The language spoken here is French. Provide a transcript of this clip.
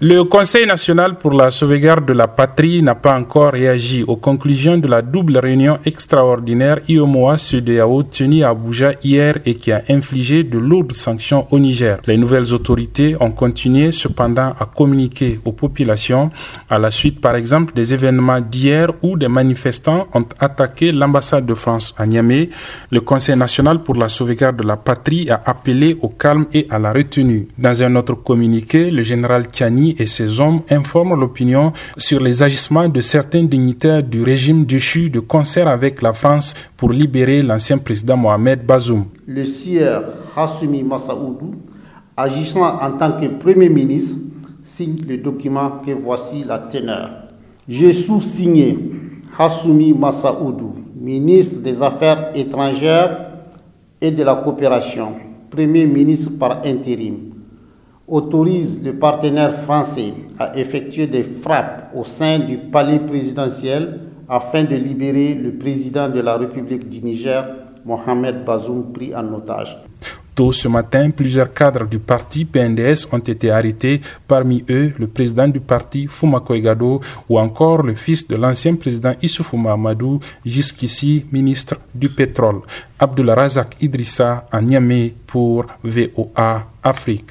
Le Conseil national pour la sauvegarde de la patrie n'a pas encore réagi aux conclusions de la double réunion extraordinaire IOMOA-CEDEAO tenue à Abuja hier et qui a infligé de lourdes sanctions au Niger. Les nouvelles autorités ont continué cependant à communiquer aux populations à la suite par exemple des événements d'hier où des manifestants ont attaqué l'ambassade de France à Niamey. Le Conseil national pour la sauvegarde de la patrie a appelé au calme et à la retenue. Dans un autre communiqué, le général Tiani et ses hommes informent l'opinion sur les agissements de certains dignitaires du régime déchu de concert avec la France pour libérer l'ancien président Mohamed Bazoum. Le sieur Hassoumi Massaoudou, agissant en tant que Premier ministre, signe le document que voici la teneur. J'ai sous-signé Hassoumi Massaoudou, ministre des Affaires étrangères et de la coopération, Premier ministre par intérim autorise le partenaire français à effectuer des frappes au sein du palais présidentiel afin de libérer le président de la République du Niger, Mohamed Bazoum, pris en otage. Tôt ce matin, plusieurs cadres du parti PNDS ont été arrêtés, parmi eux le président du parti Fouma Koigado ou encore le fils de l'ancien président Issoufou Mahamadou, jusqu'ici ministre du pétrole. Abdullah Razak Idrissa à Niamey pour VOA Afrique.